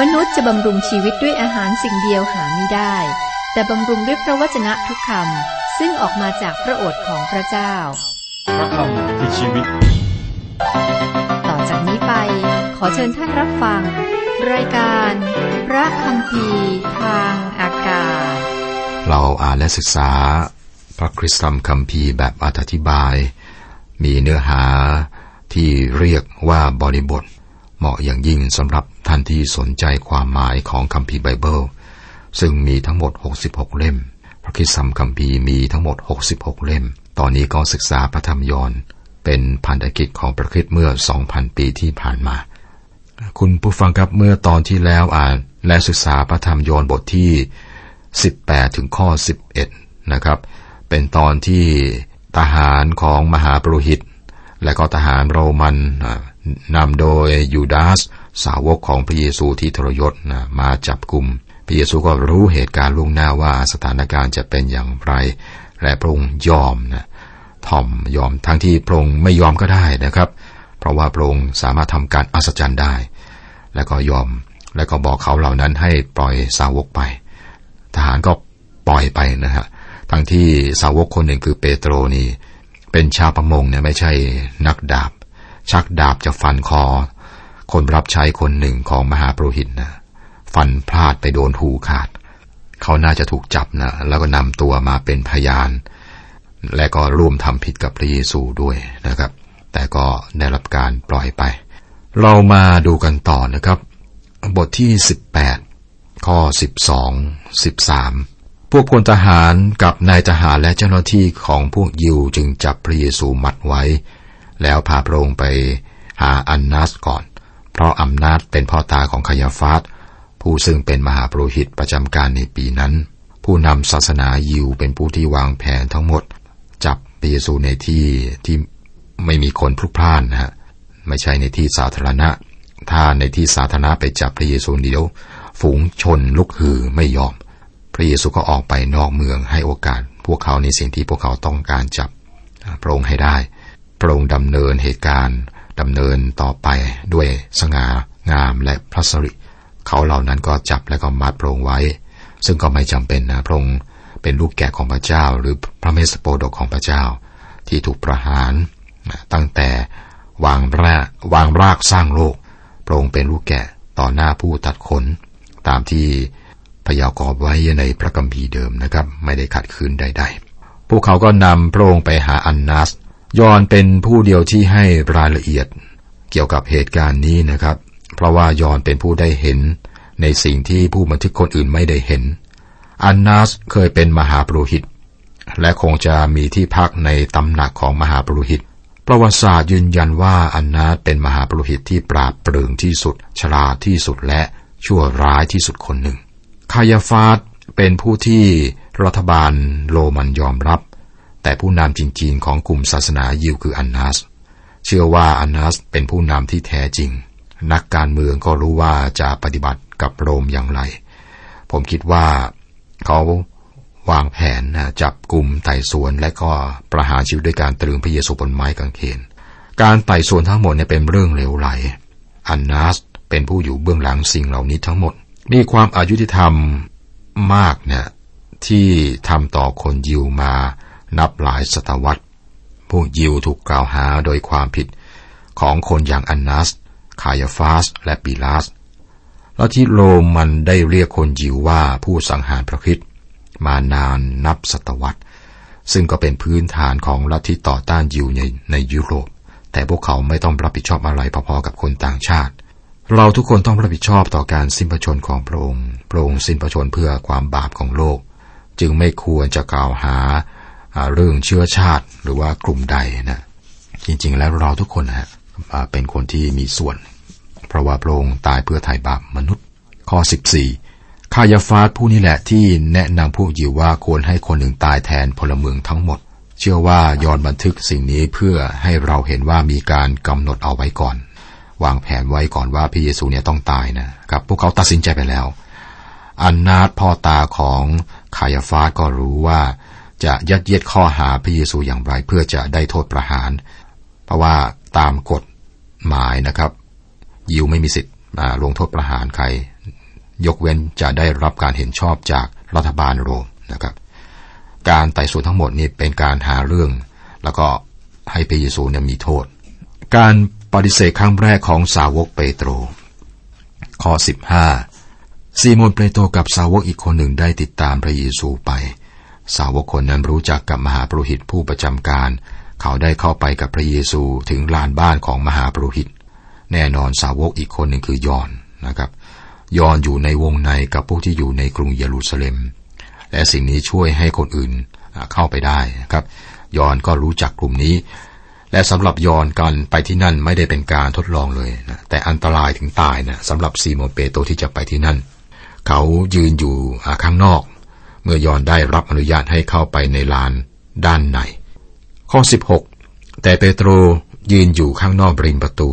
มนุษย์จะบำรุงชีวิตด้วยอาหารสิ่งเดียวหาไม่ได้ แต่บำรุงด้วยพระวจนะทุกคำซึ่งออกมาจากพระโอษฐ์ของพระเจ้า พระคำคือชีวิต ต่อจากนี้ไป ขอเชิญท่านรับฟัง รายการ พระคำพีทางอากาศ เราอ่านและศึกษา พระคริสตธรรมคัมภีร์แบบอธิบาย มีเนื้อหาที่เรียกว่าบริบท เหมาะอย่างยิ่งสำหรับ ท่านที่สนใจความหมายของคัมภีร์ไบเบิล ซึ่งมีทั้งหมด 66 เล่ม พระคิดสัมคัมภีร์มีทั้งหมด 66 เล่ม ตอนนี้ก็ศึกษาพระธรรมยอนเป็นพันธกิจของพระคริสต์เมื่อ 2,000 ปีที่ผ่านมา คุณผู้ฟังครับเมื่อตอนที่แล้วอ่าน และศึกษาพระธรรมยอนบทที่ 18 ถึงข้อ 11 นะครับ เป็นตอนที่ทหารของมหาปรุหิต และก็ทหารโรมันนำโดยยูดาส สาวกของพระเยซูที่ทรยศนะมาจับกลุ่มพระเยซูก็รู้เหตุการณ์ล่วงหน้าว่าสถานการณ์จะเป็นอย่างไร และพระองค์ยอมนะถ่อมยอมทั้งที่พระองค์ไม่ยอมก็ได้นะครับ เพราะว่าพระองค์สามารถทำการอัศจรรย์ได้ แล้วก็ยอมแล้วก็บอกเขาเหล่านั้นให้ปล่อยสาวกไป ทหารก็ปล่อยไปนะฮะทั้งที่สาวกคนหนึ่งคือเปโตรนี่เป็นชาวประมงเนี่ยไม่ใช่นักดาบ ชักดาบจะฟันคอ คนรับใช้คนหนึ่งของมหาปรหิตนะฟันพลาดไปโดนหูขาด เขาน่าจะถูกจับนะแล้วก็นำตัวมาเป็นพยาน และก็ร่วมทำผิดกับพระเยซูด้วยนะครับ แต่ก็ได้รับการปล่อยไป เรามาดูกันต่อนะครับ บทที่ 18 ข้อ 12 13 พวกพลทหารกับนายทหารและเจ้าหน้าที่ของพวกยิวจึงจับพระเยซูมัดไว้ แล้วพาพระองค์ไปหาอันนัสก่อน เพราะอำนาจเป็นพ่อตาของคายาฟาสผู้ซึ่งเป็นมหาปรหิตประจำการในปีนั้น ผู้นำศาสนายิวเป็นผู้ที่วางแผนทั้งหมด จับพระเยซูในที่ที่ไม่มีคนพลุกพล่านนะฮะไม่ใช่ในที่สาธารณะ ถ้าในที่สาธารณะไปจับพระเยซูเดียว ฝูงชนลุกฮือไม่ยอม พระเยซูก็ออกไปนอกเมืองให้โอกาส พวกเขาในสิ่งที่พวกเขาต้องการจับพระองค์ให้ได้ พระองค์ดำเนินเหตุการณ์ ดำเนินต่อไปด้วยสง่างามและพระสริ เขาเหล่านั้นก็จับและก็มัดพระองค์ไว้ ซึ่งก็ไม่จำเป็นนะพระองค์เป็นลูกแกะของพระเจ้า หรือพระเมสสโปดกของพระเจ้า ที่ถูกประหารตั้งแต่วางรากวางรากสร้างโลกพระองค์เป็นลูกแกะต่อหน้าผู้ตัดขน ตามที่พยากรณ์ไว้ในพระกัมภีร์เดิมนะครับ ไม่ได้ขัดขืนใด ๆ พวกเขาก็นำพระองค์ไปหาอันนัส ยอนเป็นผู้เดียวที่ให้รายละเอียดเกี่ยวกับเหตุการณ์นี้นะครับ เพราะว่ายอนเป็นผู้ได้เห็น ในสิ่งที่ผู้บันทึกคนอื่นไม่ได้เห็น อันนัสเคยเป็นมหาปรุหิต และคงจะมีที่พักในตำหนักของมหาปรุหิต ประวัติศาสตร์ยืนยันว่าอันนัสเป็นมหาปรุหิตที่ปราบปรืงที่สุด ฉลาดที่สุดและชั่วร้ายที่สุดคนหนึ่ง คายาฟาสเป็นผู้ที่รัฐบาลโรมันยอมรับ แต่ผู้นำจริงๆของกลุ่มศาสนายิวคืออันนัส เชื่อว่าอันนัสเป็นผู้นำที่แท้จริง นักการเมืองก็รู้ว่าจะปฏิบัติกับโรมอย่างไร ผมคิดว่าเขาวางแผนนะจับกลุ่มไต่สวนและก็ประหารชีวิตด้วยการตรึงพระเยซูบนไม้กางเขน การไต่สวนทั้งหมดเนี่ยเป็นเรื่องเลวไหล อันนัสเป็นผู้อยู่เบื้องหลังสิ่งเหล่านี้ทั้งหมด มีความอายุติธรรมมากเนี่ยที่ทำต่อคนยิวมา นับหลายศตวรรษ พวกยิวถูกกล่าวหาโดยความผิดของคนอย่างอันนัส คายาฟาส และปิลาส แล้วที่โรมันได้เรียกคนยิวว่าผู้สังหารพระคริสต์มานานนับศตวรรษ ซึ่งก็เป็นพื้นฐานของลัทธิต่อต้านยิวในในยุโรป แต่พวกเขาไม่ต้องรับผิดชอบอะไรพอๆกับคนต่างชาติ เราทุกคนต้องรับผิดชอบต่อการสิ้นพระชนของพระองค์ พระองค์สิ้นพระชนเพื่อความบาปของโลก จึงไม่ควรจะกล่าวหา เรื่องเชื้อชาติหรือว่ากลุ่มใดนะจริง ๆ แล้วเราทุกคนนะเป็นคนที่มีส่วน เพราะว่าพระองค์ตายเพื่อไถ่บาปมนุษย์ ข้อ 14คายาฟาสผู้นี้แหละที่แนะนำพวกยิวว่าควรให้คนหนึ่งตายแทนพลเมืองทั้งหมด เชื่อว่ายอนบันทึกสิ่งนี้เพื่อให้เราเห็นว่ามีการกำหนดเอาไว้ก่อน วางแผนไว้ก่อนว่าพระเยซูเนี่ยต้องตายนะครับ พวกเขาตัดสินใจไปแล้ว อันนาตพ่อตาของคายาฟาสก็รู้ว่า จะยัดเยียดข้อหาพระเยซูอย่างไร เพื่อจะได้โทษประหาร เพราะว่าตามกฎหมายนะครับ ยิวไม่มีสิทธิ์ลงโทษประหารใคร ยกเว้นจะได้รับการเห็นชอบจากรัฐบาลโรมนะครับ การไต่สวนทั้งหมดนี้เป็นการหาเรื่อง แล้วก็ให้พระเยซูเนี่ยมีโทษ การปฏิเสธครั้งแรกของสาวกเปโตร ข้อ 15ซีโมนเปโตรกับสาวกอีกคนหนึ่งได้ติดตามพระเยซูไป สาวกคนนั้นรู้จักกับมหาปรุหิตผู้ประจำการ เขาได้เข้าไปกับพระเยซูถึงลานบ้านของมหาปรุหิต แน่นอนสาวกอีกคนหนึ่งคือยอนนะครับ ยอนอยู่ในวงในกับพวกที่อยู่ในกรุงเยรูซาเล็ม และสิ่งนี้ช่วยให้คนอื่นเข้าไปได้ครับ ยอนก็รู้จักกลุ่มนี้ และสำหรับยอนการไปที่นั่นไม่ได้เป็นการทดลองเลยนะแต่อันตรายถึงตายนะสำหรับซีโมเปโตที่จะไปที่นั่น เขายืนอยู่ข้างนอก เมื่อยอนได้รับอนุญาตให้เข้าไปในลานด้านใน ข้อ 16 แต่เปโตรยืนอยู่ข้างนอกริมประตู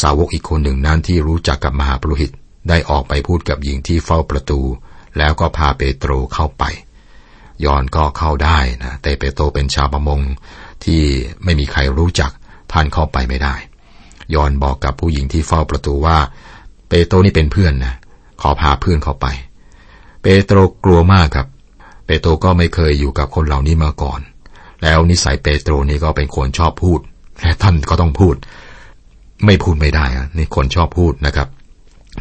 สาวกอีกคนหนึ่งนั้นที่รู้จักกับมหาปรุหิตได้ออกไปพูดกับหญิงที่เฝ้าประตู แล้วก็พาเปโตรเข้าไป ยอนก็เข้าได้นะแต่เปโตรเป็นชาวประมงที่ไม่มีใครรู้จักท่านเข้าไปไม่ได้ ยอนบอกกับผู้หญิงที่เฝ้าประตูว่า เปโตรนี่เป็นเพื่อนนะขอพาเพื่อนเข้าไป เปโตรกลัวมากครับ ปโตรก็ไม่เคยอยู่กับคนเหล่านี้มาก่อน แล้วนิสัยเปโตรนี่ก็เป็นคนชอบพูด และท่านก็ต้องพูด ไม่พูดไม่ได้นี่คนชอบพูดนะครับ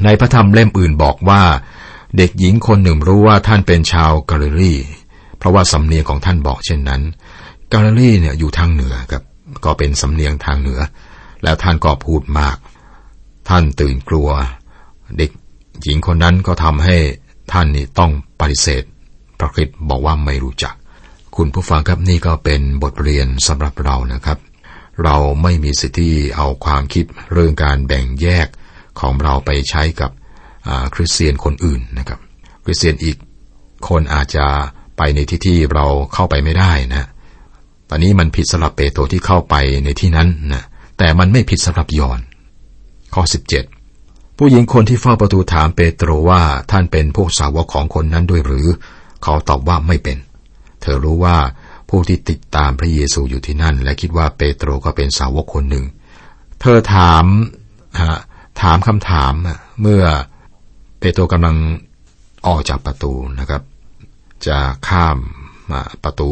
ในพระธรรมเล่มอื่นบอกว่า เด็กหญิงคนหนึ่งรู้ว่าท่านเป็นชาวกาลิลีเพราะว่าสำเนียงของท่านบอกเช่นนั้น กาลิลีเนี่ยอยู่ทางเหนือครับ ก็เป็นสำเนียงทางเหนือ แล้วท่านก็พูดมาก ท่านตื่นกลัว เด็กหญิงคนนั้นก็ทำให้ท่านนี่ต้องปฏิเสธ พระคริสบอกว่าไม่รู้จัก คุณผู้ฟังครับนี่ก็เป็นบทเรียนสำหรับเรานะครับ เราไม่มีสิทธิเอาความคิดเรื่องการแบ่งแยกของเราไปใช้กับคริสเตียนคนอื่นนะครับ คริสเตียนอีกคนอาจจะไปในที่ที่เราเข้าไปไม่ได้นะ ตอนนี้มันผิดสำหรับเปโตรที่เข้าไปในที่นั้นนะแต่มันไม่ผิดสำหรับยอน ข้อ 17 ผู้หญิงคนที่เฝ้าประตูถามเปโตรว่าท่านเป็นพวกสาวกของคนนั้นด้วยหรือ เขาตอบว่าไม่เป็น เธอรู้ว่าผู้ที่ติดตามพระเยซูอยู่ที่นั่น และคิดว่าเปโตรก็เป็นสาวกคนหนึ่ง เธอถามถามคำถามเมื่อเปโตรกำลังออกจากประตูนะครับ จะข้ามประตู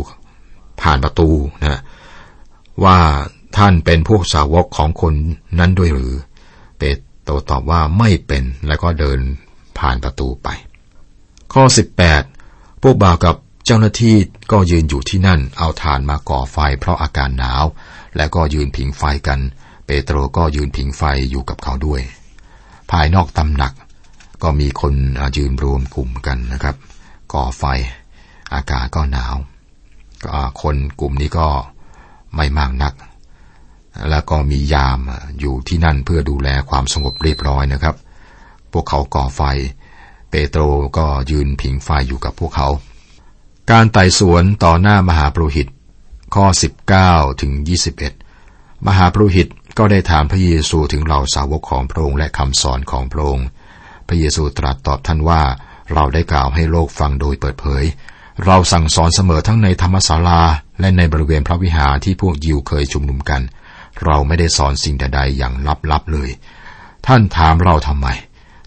ผ่านประตูนะว่าท่านเป็นพวกสาวกของคนนั้นด้วยหรือ เปโตรตอบว่าไม่เป็นแล้วก็เดินผ่านประตูไป ข้อ 18 พวกบ่าวกับเจ้าหน้าที่ก็ยืนอยู่ที่นั่นเอาถ่านมาก่อไฟเพราะอาการหนาว และก็ยืนผิงไฟกัน เปโตรก็ยืนผิงไฟอยู่กับเขาด้วย ภายนอกตำหนักก็มีคนยืนรวมกลุ่มกันนะครับ ก่อไฟ อากาศก็หนาวคนกลุ่มนี้ก็ไม่มากนัก แล้วก็มียามอยู่ที่นั่นเพื่อดูแลความสงบเรียบร้อยนะครับ พวกเขาก่อไฟ เปโตรก็ยืนผิงไฟอยู่กับพวกเขา การไต่สวนต่อหน้ามหาปรุหิต ข้อ 19ถึง21 มหาปรุหิตก็ได้ถามพระเยซูถึงเหล่าสาวกของพระองค์และคำสอนของพระองค์ พระเยซูตรัสตอบท่านว่าเราได้กล่าวให้โลกฟังโดยเปิดเผย เราสั่งสอนเสมอทั้งในธรรมศาลาและในบริเวณพระวิหารที่พวกยิวเคยชุมนุมกัน เราไม่ได้สอนสิ่งใดๆอย่างลับๆเลย ท่านถามเราทำไม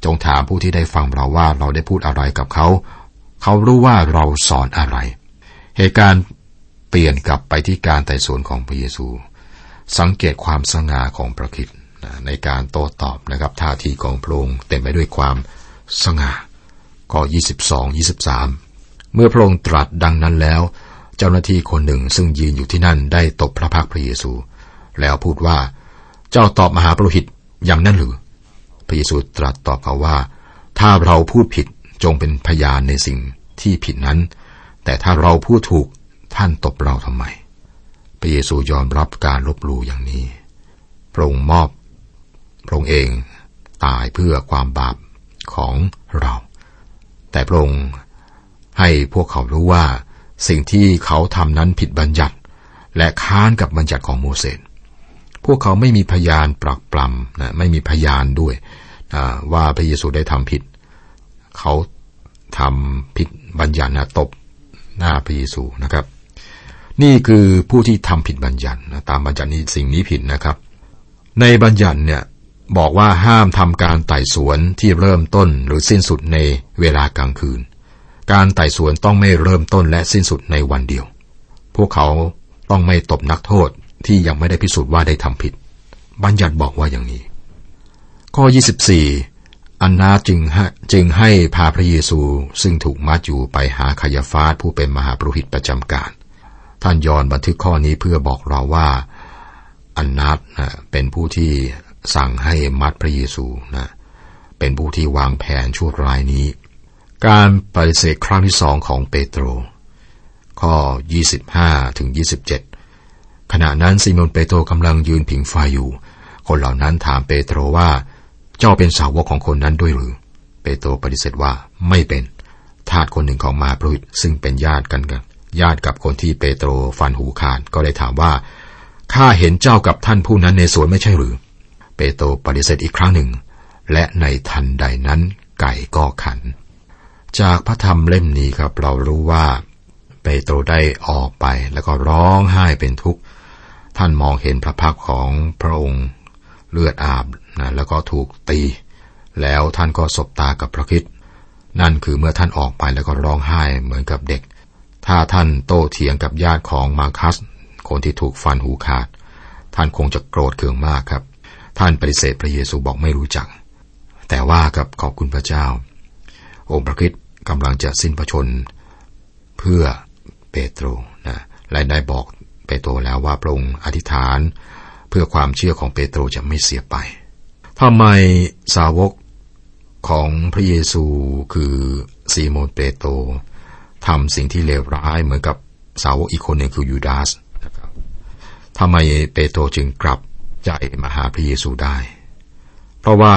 จงถามผู้ที่ได้ฟังเราว่าเราได้พูดอะไรกับเขา เขารู้ว่าเราสอนอะไร เหตุการณ์เปลี่ยนกลับไปที่การไต่สวนของพระเยซู สังเกตความสง่าของพระคิดในการโต้ตอบนะครับท่าทีของพระองค์เต็มไปด้วยความสง่าข้อ22 23 เมื่อพระองค์ตรัสดังนั้นแล้ว เจ้าหน้าที่คนหนึ่งซึ่งยืนอยู่ที่นั่นได้ตบพระพักพระเยซู แล้วพูดว่า เจ้าตอบมหาปรหิตอย่างนั้นหรือ ระเยซูตรัสตอบเขาว่า ถ้าเราพูดผิดจงเป็นพยานในสิ่งที่ผิดนั้น แต่ถ้าเราพูดถูกท่านตบเราทำไม พระเยซูยอมรับการลบลู่อย่างนี้ พระองค์มอบ พระองค์เองตายเพื่อความบาปของเรา แต่พระองค์ให้พวกเขารู้ว่าสิ่งที่เขาทำนั้นผิดบัญญัติ และค้านกับบัญญัติของโมเสส พวกเขาไม่มีพยานปรักปรำนะไม่มีพยานด้วย ว่าพระเยซูได้ทำผิด เขาทำผิดบัญญัตินะตบหน้าพระเยซูนะครับ นี่คือผู้ที่ทำผิดบัญญัตินะตามบัญญัตินี้สิ่งนี้ผิดนะครับ ในบัญญัติเนี่ยบอกว่าห้ามทำการไต่สวนที่เริ่มต้นหรือสิ้นสุดในเวลากลางคืน การไต่สวนต้องไม่เริ่มต้นและสิ้นสุดในวันเดียว พวกเขาต้องไม่ตบนักโทษที่ยังไม่ได้พิสูจน์ว่าได้ทำผิด บัญญัติบอกว่าอย่างนี้ ข้อ 24 อันนาจึงจึงให้พาพระเยซู ซึ่งถูกมัดอยู่ไปหาคายาฟาสผู้เป็นมหาปรุหิตประจำการ ท่านยอนบันทึกข้อนี้เพื่อบอกเราว่า อันนาเป็นผู้ที่สั่งให้มัดพระเยซูนะเป็นผู้ที่วางแผนชั่วร้ายนี้ การปฏิเสธครั้งที่สองของเปโตร ข้อ 25ถึง27 ขณะนั้นซีโมนเปโตรกำลังยืนผิงไฟอยู่ คนเหล่านั้นถามเปโตรว่า เจ้าเป็นสาวกของคนนั้นด้วยหรือ เปโตรปฏิเสธว่าไม่เป็น ทาสคนหนึ่งของมาปรุตซึ่งเป็นญาติกันกันญาติกับคนที่เปโตรฟันหูขาดก็เลยถามว่า ข้าเห็นเจ้ากับท่านผู้นั้นในสวนไม่ใช่หรือ เปโตรปฏิเสธอีกครั้งหนึ่ง และในทันใดนั้นไก่ก็ขัน จากพระธรรมเล่มนี้ครับเรารู้ว่า เปโตรได้ออกไปแล้วก็ร้องไห้เป็นทุกข์ ท่านมองเห็นพระพักของพระองค์ เลือดอาบ นะแล้วก็ถูกตี แล้วท่านก็สบตากับพระคิดนั่นคือเมื่อท่านออกไปแล้วก็ร้องไห้เหมือนกับเด็ก ถ้าท่านโต้เถียงกับญาติของมาคัส คนที่ถูกฟันหูขาด ท่านคงจะโกรธเคืองมากครับ ท่านปฏิเสธพระเยซูบอกไม่รู้จัก แต่ว่ากับขอบคุณพระเจ้า องค์พระคิดกำลังจะสิ้นพระชนเพื่อเปโตรนะและได้บอกเปโตรแล้วว่าพระองค์อธิษฐาน เพื่อความเชื่อของเปโตรจะไม่เสียไป ทำไมสาวกของพระเยซูคือซีโมนเปโตรทำสิ่งที่เลวร้ายเหมือนกับสาวกอีกคนหนึ่งคือยูดาสนะครับทำไมเปโตรจึงกลับใจมาหาพระเยซูได้ เพราะว่า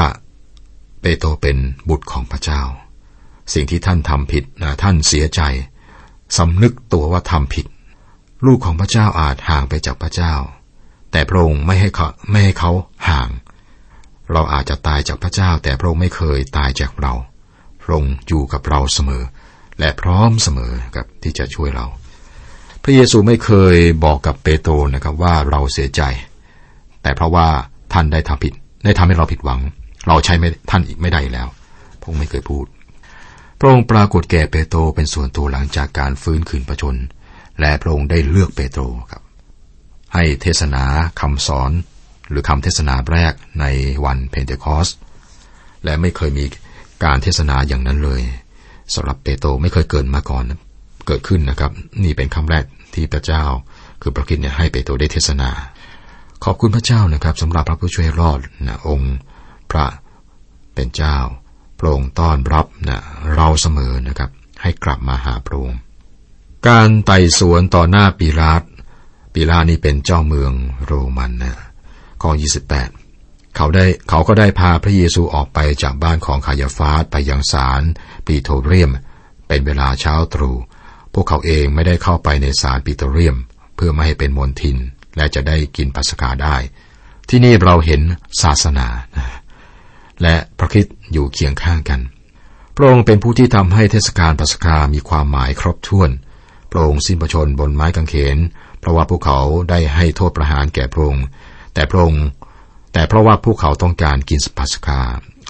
เปโตรเป็นบุตรของพระเจ้า สิ่งที่ท่านทำผิดนะท่านเสียใจสำนึกตัวว่าทำผิด ลูกของพระเจ้าอาจห่างไปจากพระเจ้า แต่พระองค์ไม่ให้เขาไม่ให้เขาห่าง เราอาจจะตายจากพระเจ้าแต่พระองค์ไม่เคยตายจากเรา พระองค์อยู่กับเราเสมอ และพร้อมเสมอกับที่จะช่วยเรา พระเยซูไม่เคยบอกกับเปโตรนะครับว่าเราเสียใจ แต่เพราะว่าท่านได้ทำผิด ได้ทำให้เราผิดหวัง เราใช้ไม่ท่านอีกไม่ได้แล้ว พระองค์ไม่เคยพูด พระองค์ปรากฏแก่เปโตรเป็นส่วนตัวหลังจากการฟื้นคืนประชน และพระองค์ได้เลือกเปโตรครับ ให้เทศนาคำสอน หรือคำเทศนาแรกในวันเพนเทคอสและไม่เคยมีการเทศนาอย่างนั้นเลยสำหรับเปโตรไม่เคยเกิดมาก่อนเกิดขึ้นนะครับ นี่เป็นคำแรกที่พระเจ้า คือพระคิดเนี่ยให้เปโตรได้เทศนา ขอบคุณพระเจ้านะครับสำหรับพระผู้ช่วยรอดนะองค์ พระเป็นเจ้าพระองค์ต้อนรับนะเราเสมอนะครับ ให้กลับมาหาพระองค์การไต่สวนต่อหน้าปีลาตปีลานี่เป็นเจ้าเมืองโรมันนะ ข้อ 28 เขาได้เขาก็ได้พาพระเยซูออกไปจากบ้านของคายาฟาสไปยังศาลปีโตเรียม เป็นเวลาเช้าตรู่ พวกเขาเองไม่ได้เข้าไปในศาลปีโตเรียม เพื่อไม่ให้เป็นมนทิน และจะได้กินปัสกาได้ ที่นี่เราเห็นศาสนา และพระคิดอยู่เคียงข้างกัน พระองค์เป็นผู้ที่ทำให้เทศกาลปัสกามีความหมายครบถ้วนพระองค์สิ้นประชนบนไม้กางเขน เพราะว่าพวกเขาได้ให้โทษประหารแก่พระองค์ แต่พระองค์แต่เพราะว่าพวกเขาต้องการกินสปัสกา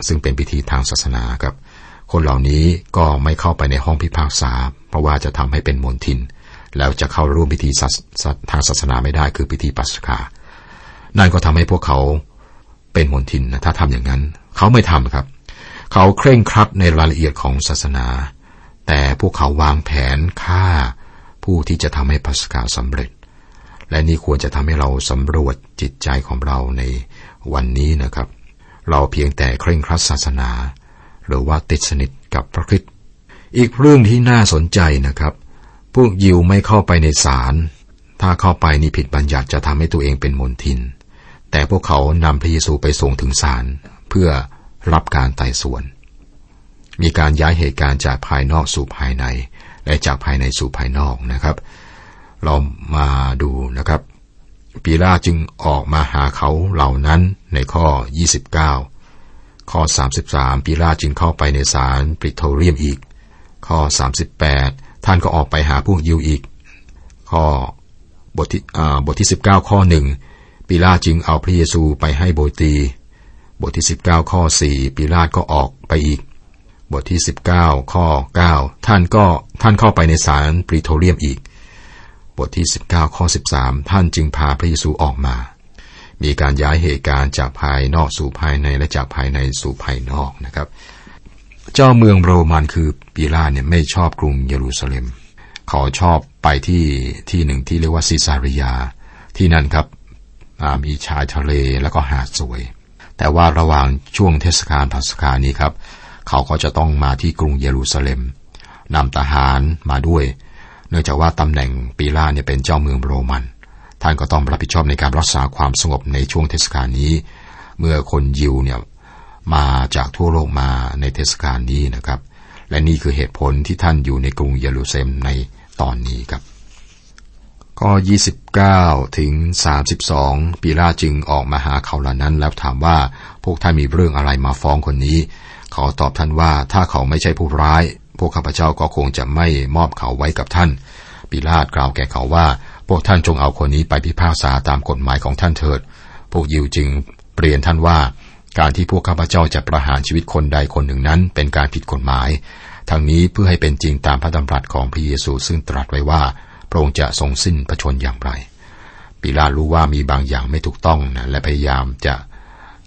ซึ่งเป็นพิธีทางศาสนาครับ คนเหล่านี้ก็ไม่เข้าไปในห้องพิพากษา เพราะว่าจะทำให้เป็นมนทิน แล้วจะเข้าร่วมพิธีทางศาสนาไม่ได้คือพิธีปัสกานั่นก็ทำให้พวกเขาเป็นมนทินนะถ้าทำอย่างนั้น เขาไม่ทำครับ เขาเคร่งครัดในรายละเอียดของศาสนา แต่พวกเขาวางแผนฆ่า ผู้ที่จะทำให้ปัสกาสำเร็จ และนี่ควรจะทำให้เราสำรวจจิตใจของเราในวันนี้นะครับ เราเพียงแต่เคร่งครัดศาสนา หรือว่าติดสนิทกับพระคิดอีกเรื่องที่น่าสนใจนะครับ พวกยิวไม่เข้าไปในศาลถ้าเข้าไปนี่ผิดบัญญัติจะทำให้ตัวเองเป็นมนทิน แต่พวกเขานำพระเยซูไปส่งถึงศาลเพื่อรับการไต่สวน มีการย้ายเหตุการณ์จากภายนอกสู่ภายใน และจากภายในสู่ภายนอกนะครับ เรามาดูนะครับปีลาจึงออกมาหาเขาเหล่านั้นในข้อ 29 ข้อ 33 ปีลาจึงเข้าไปในศาลปริโทเรียมอีก ข้อ 38 ท่านก็ออกไปหาพวกยิวอีก ข้อบทที่บทที่สิบเก้าข้อหนึ่งปิลาจึงเอาพระเยซูไปให้โบตี บทที่ 19 ข้อ 4ปิลาก็ออกไปอีก บทที่ 19 ข้อ 9 ท่านก็ท่านเข้าไปในศาลปริโทเรียมอีก บทที่ 19 ข้อ 13 ท่านจึงพาพระเยซูออกมา มีการย้ายเหตุการณ์จากภายนอกสู่ภายในและจากภายในสู่ภายนอกนะครับ เจ้าเมืองโรมันคือปิลาเนี่ยไม่ชอบกรุงเยรูซาเล็ม เขาชอบไปที่ที่หนึ่งที่เรียกว่าซิซาริยา ที่นั่นครับมีชายทะเลแล้วก็หาดสวย แต่ว่าระหว่างช่วงเทศกาลพัสกานี้ครับ เขาก็จะต้องมาที่กรุงเยรูซาเล็มนำทหารมาด้วย นื่องจากว่าตำแหน่งปีลาเนี่ยเป็นเจ้าเมืองโรมัน ท่านก็ต้องรับผิดชอบในการรักษาความสงบในช่วงเทศกาลนี้ เมื่อคนยิวเนี่ยมาจากทั่วโลกมาในเทศกาลนี้นะครับ และนี่คือเหตุผลที่ท่านอยู่ในกรุงเยรูซาเล็มในตอนนี้ครับข้อ29 ถึง 32 ปีลาจึงออกมาหาเขาเหล่านั้น แล้วถามว่าพวกท่านมีเรื่องอะไรมาฟ้องคนนี้ เขาตอบท่านว่าถ้าเขาไม่ใช่ผู้ร้าย วกข้าพเจ้าก็คงจะไม่มอบเขาไว้กับท่านปีลาตกล่าวแก่เขาว่า พวกท่านจงเอาคนนี้ไปพิพากษาตามกฎหมายของท่านเถิด พวกยิวจึงเปลี่ยนท่านว่า การที่พวกข้าพเจ้าจะประหารชีวิตคนใดคนหนึ่งนั้น เป็นการผิดกฎหมาย ทั้งนี้เพื่อให้เป็นจริงตามพระดำรัสของพระเยซูซึ่งตรัสไว้ว่า พระองค์จะทรงสิ้นพระชนอย่างไร ปิลารู้ว่ามีบางอย่างไม่ถูกต้องนะและพยายามจะ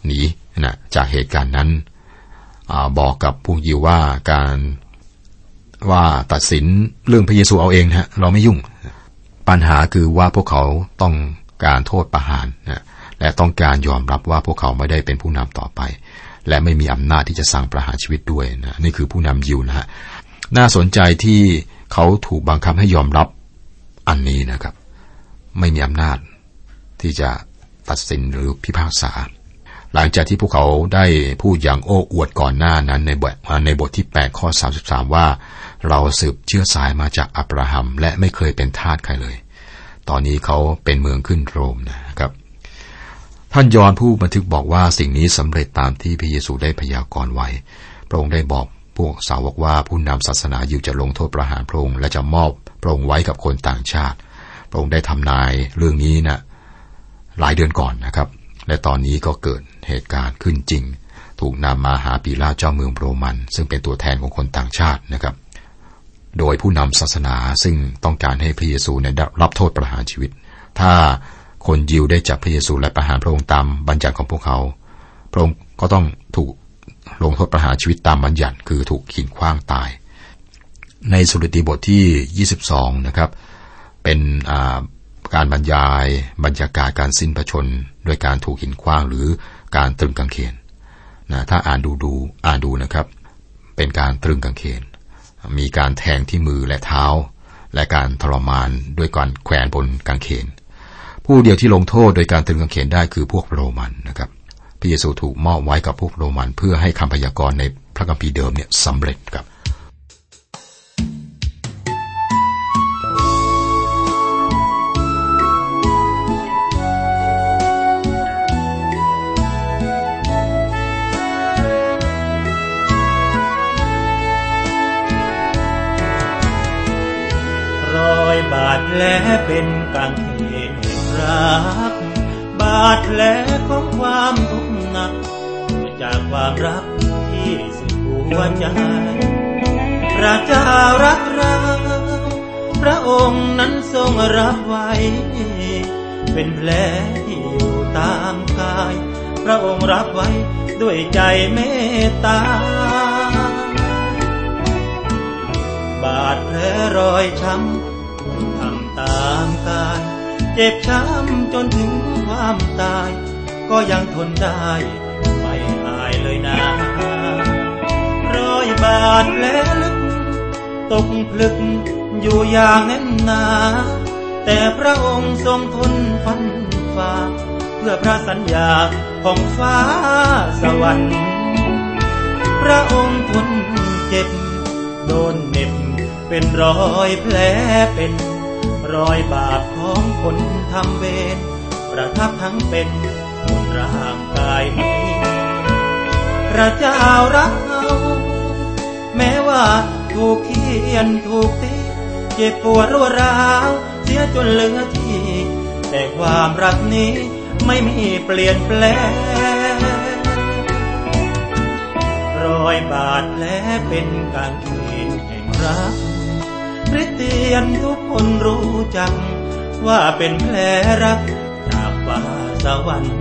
หนีนะจากเหตุการณ์นั้นอบอกกับผู้ยิวว่าการ ว่าตัดสินเรื่องพระเยซูเอาเองนะเราไม่ยุ่ง ปัญหาคือว่าพวกเขาต้องการโทษประหารนะและต้องการยอมรับว่าพวกเขาไม่ได้เป็นผู้นำต่อไป และไม่มีอำนาจที่จะสั่งประหารชีวิตด้วยนะนี่คือผู้นำยิวนะฮะน่าสนใจที่เขาถูกบังคับให้ยอมรับอันนี้นะครับ ไม่มีอำนาจที่จะตัดสินหรือพิพากษา หลังจากที่พวกเขาได้พูดอย่างโอ้อวดก่อนหน้านั้นในบทในบทที่ 8 ข้อ 33 ว่า เราสืบเชื้อสายมาจากอับราฮัม และไม่เคยเป็นทาสใครเลย ตอนนี้เขาเป็นเมืองขึ้นโรมนะครับ ท่านยอนผู้บันทึกบอกว่าสิ่งนี้สำเร็จตามที่พระเยซูได้พยากรณ์ไว้ พระองค์ได้บอกพวกสาวกว่าผู้นำศาสนาอยู่จะลงโทษประหารพระองค์และจะมอบพระองค์ไว้กับคนต่างชาติ พระองค์ได้ทำนายเรื่องนี้นะหลายเดือนก่อนนะครับ และตอนนี้ก็เกิดเหตุการณ์ขึ้นจริง ถูกนำมาหาปีลาเจ้าเมืองโรมัน ซึ่งเป็นตัวแทนของคนต่างชาตินะครับ โดยผู้นำศาสนาซึ่งต้องการให้พระเยซูเนี่ยรับโทษประหารชีวิต ถ้าคนยิวได้จับพระเยซูและประหารพระองค์ตามบัญญัติของพวกเขา พระองค์ก็ต้องถูกลงโทษประหารชีวิตตามบัญญัติคือถูกขีดขว้างตาย ในสุรติบทที่ 22 นะครับ เป็นการบรรยายบรรยากาศการสิ้นพระชนโดยการถูกหินขว้างหรือการตรึงกางเขนนะถ้าอ่านดูดูอ่านดูนะครับ เป็นการตรึงกางเขน มีการแทงที่มือและเท้า และการทรมานด้วยการแขวนบนกางเขน ผู้เดียวที่ลงโทษโดยการตรึงกางเขนได้คือพวกโรมันนะครับพระเยซูถูกมอบไว้กับพวกโรมัน เพื่อให้คำพยากรณ์ในพระคัมภีร์เดิมเนี่ยสำเร็จครับ แผลเป็นกางเขนรัก บาดแผลของความทุกข์หนักจากความรักที่สุดหัวใจพระเจ้ารักเราพระองค์นั้นทรงรับไว้ เป็นแผลที่อยู่ตามกาย พระองค์รับไว้ด้วยใจเมตตา บาดแผลรอยช้ำามกาย เจ็บช้ำจนถึงความตาย ก็ยังทนได้ ไม่หายเลยนะรอยบาดแผลลึก ตกพลึกอยู่อย่างแน่นหนา แต่พระองค์ทรงทนฟันฝ่าเพื่อพระสัญญาของฟ้าสวรรค์ พระองค์ทนเจ็บ โดนเน็บเป็นรอยแผลเป็น รอยบาปของคนทำเวรประทับทั้งเป็นบนร่างกายนี้พระเจ้ารักเราแม้ว่าถูกเคียนถูกตีเจ็บปวดรัวร้าวเสียจนเหลือที่แต่ความรักนี้ไม่มีเปลี่ยนแปลงรอยบาดแผลเป็นกางเขนแห่งรัก ริสเตียนทุกคนรู้จัก ว่าเป็นแผลรักจากฟ้าสวรรค์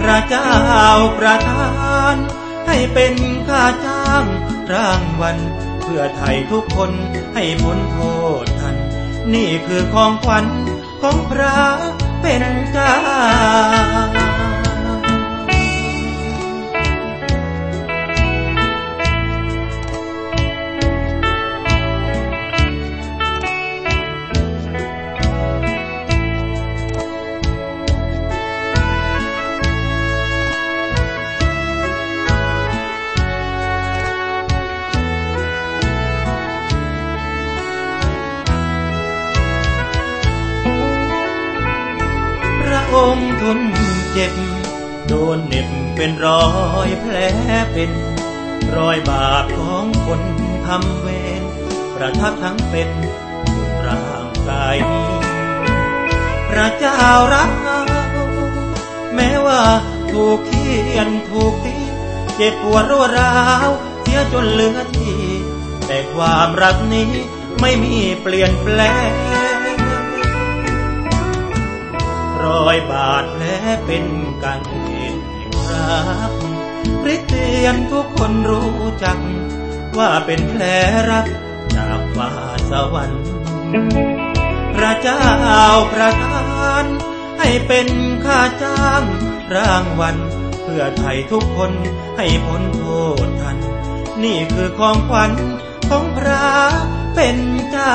พระเจ้าประทาน ให้เป็นค่าจ้างรางวัล เพื่อไทยทุกคนให้พ้นโทษทัน นี่คือของขวัญของพระเป็นเจ้า รอยแผลเป็น รอยบาปของคนทำเวรประทับทั้งเป็นร่างกายนี้พระเจ้ารักเราแม้ว่าถูกเขียนถูกตีเจ็บปวดรวดร้าวเสียจนเหลือที่แต่ความรักนี้ไม่มีเปลี่ยนแปลง รอยบาดแผลเป็นกางเขน กคริสเตียนทุกคนรู้จัก ว่าเป็นแผลรักจากฟ้าสวรรค์พระเจ้าประทาน ให้เป็นค่าจ้างรางวัล เพื่อไทยทุกคนให้พ้นโทษทัน นี่คือของขวัญของพระเป็นเจ้า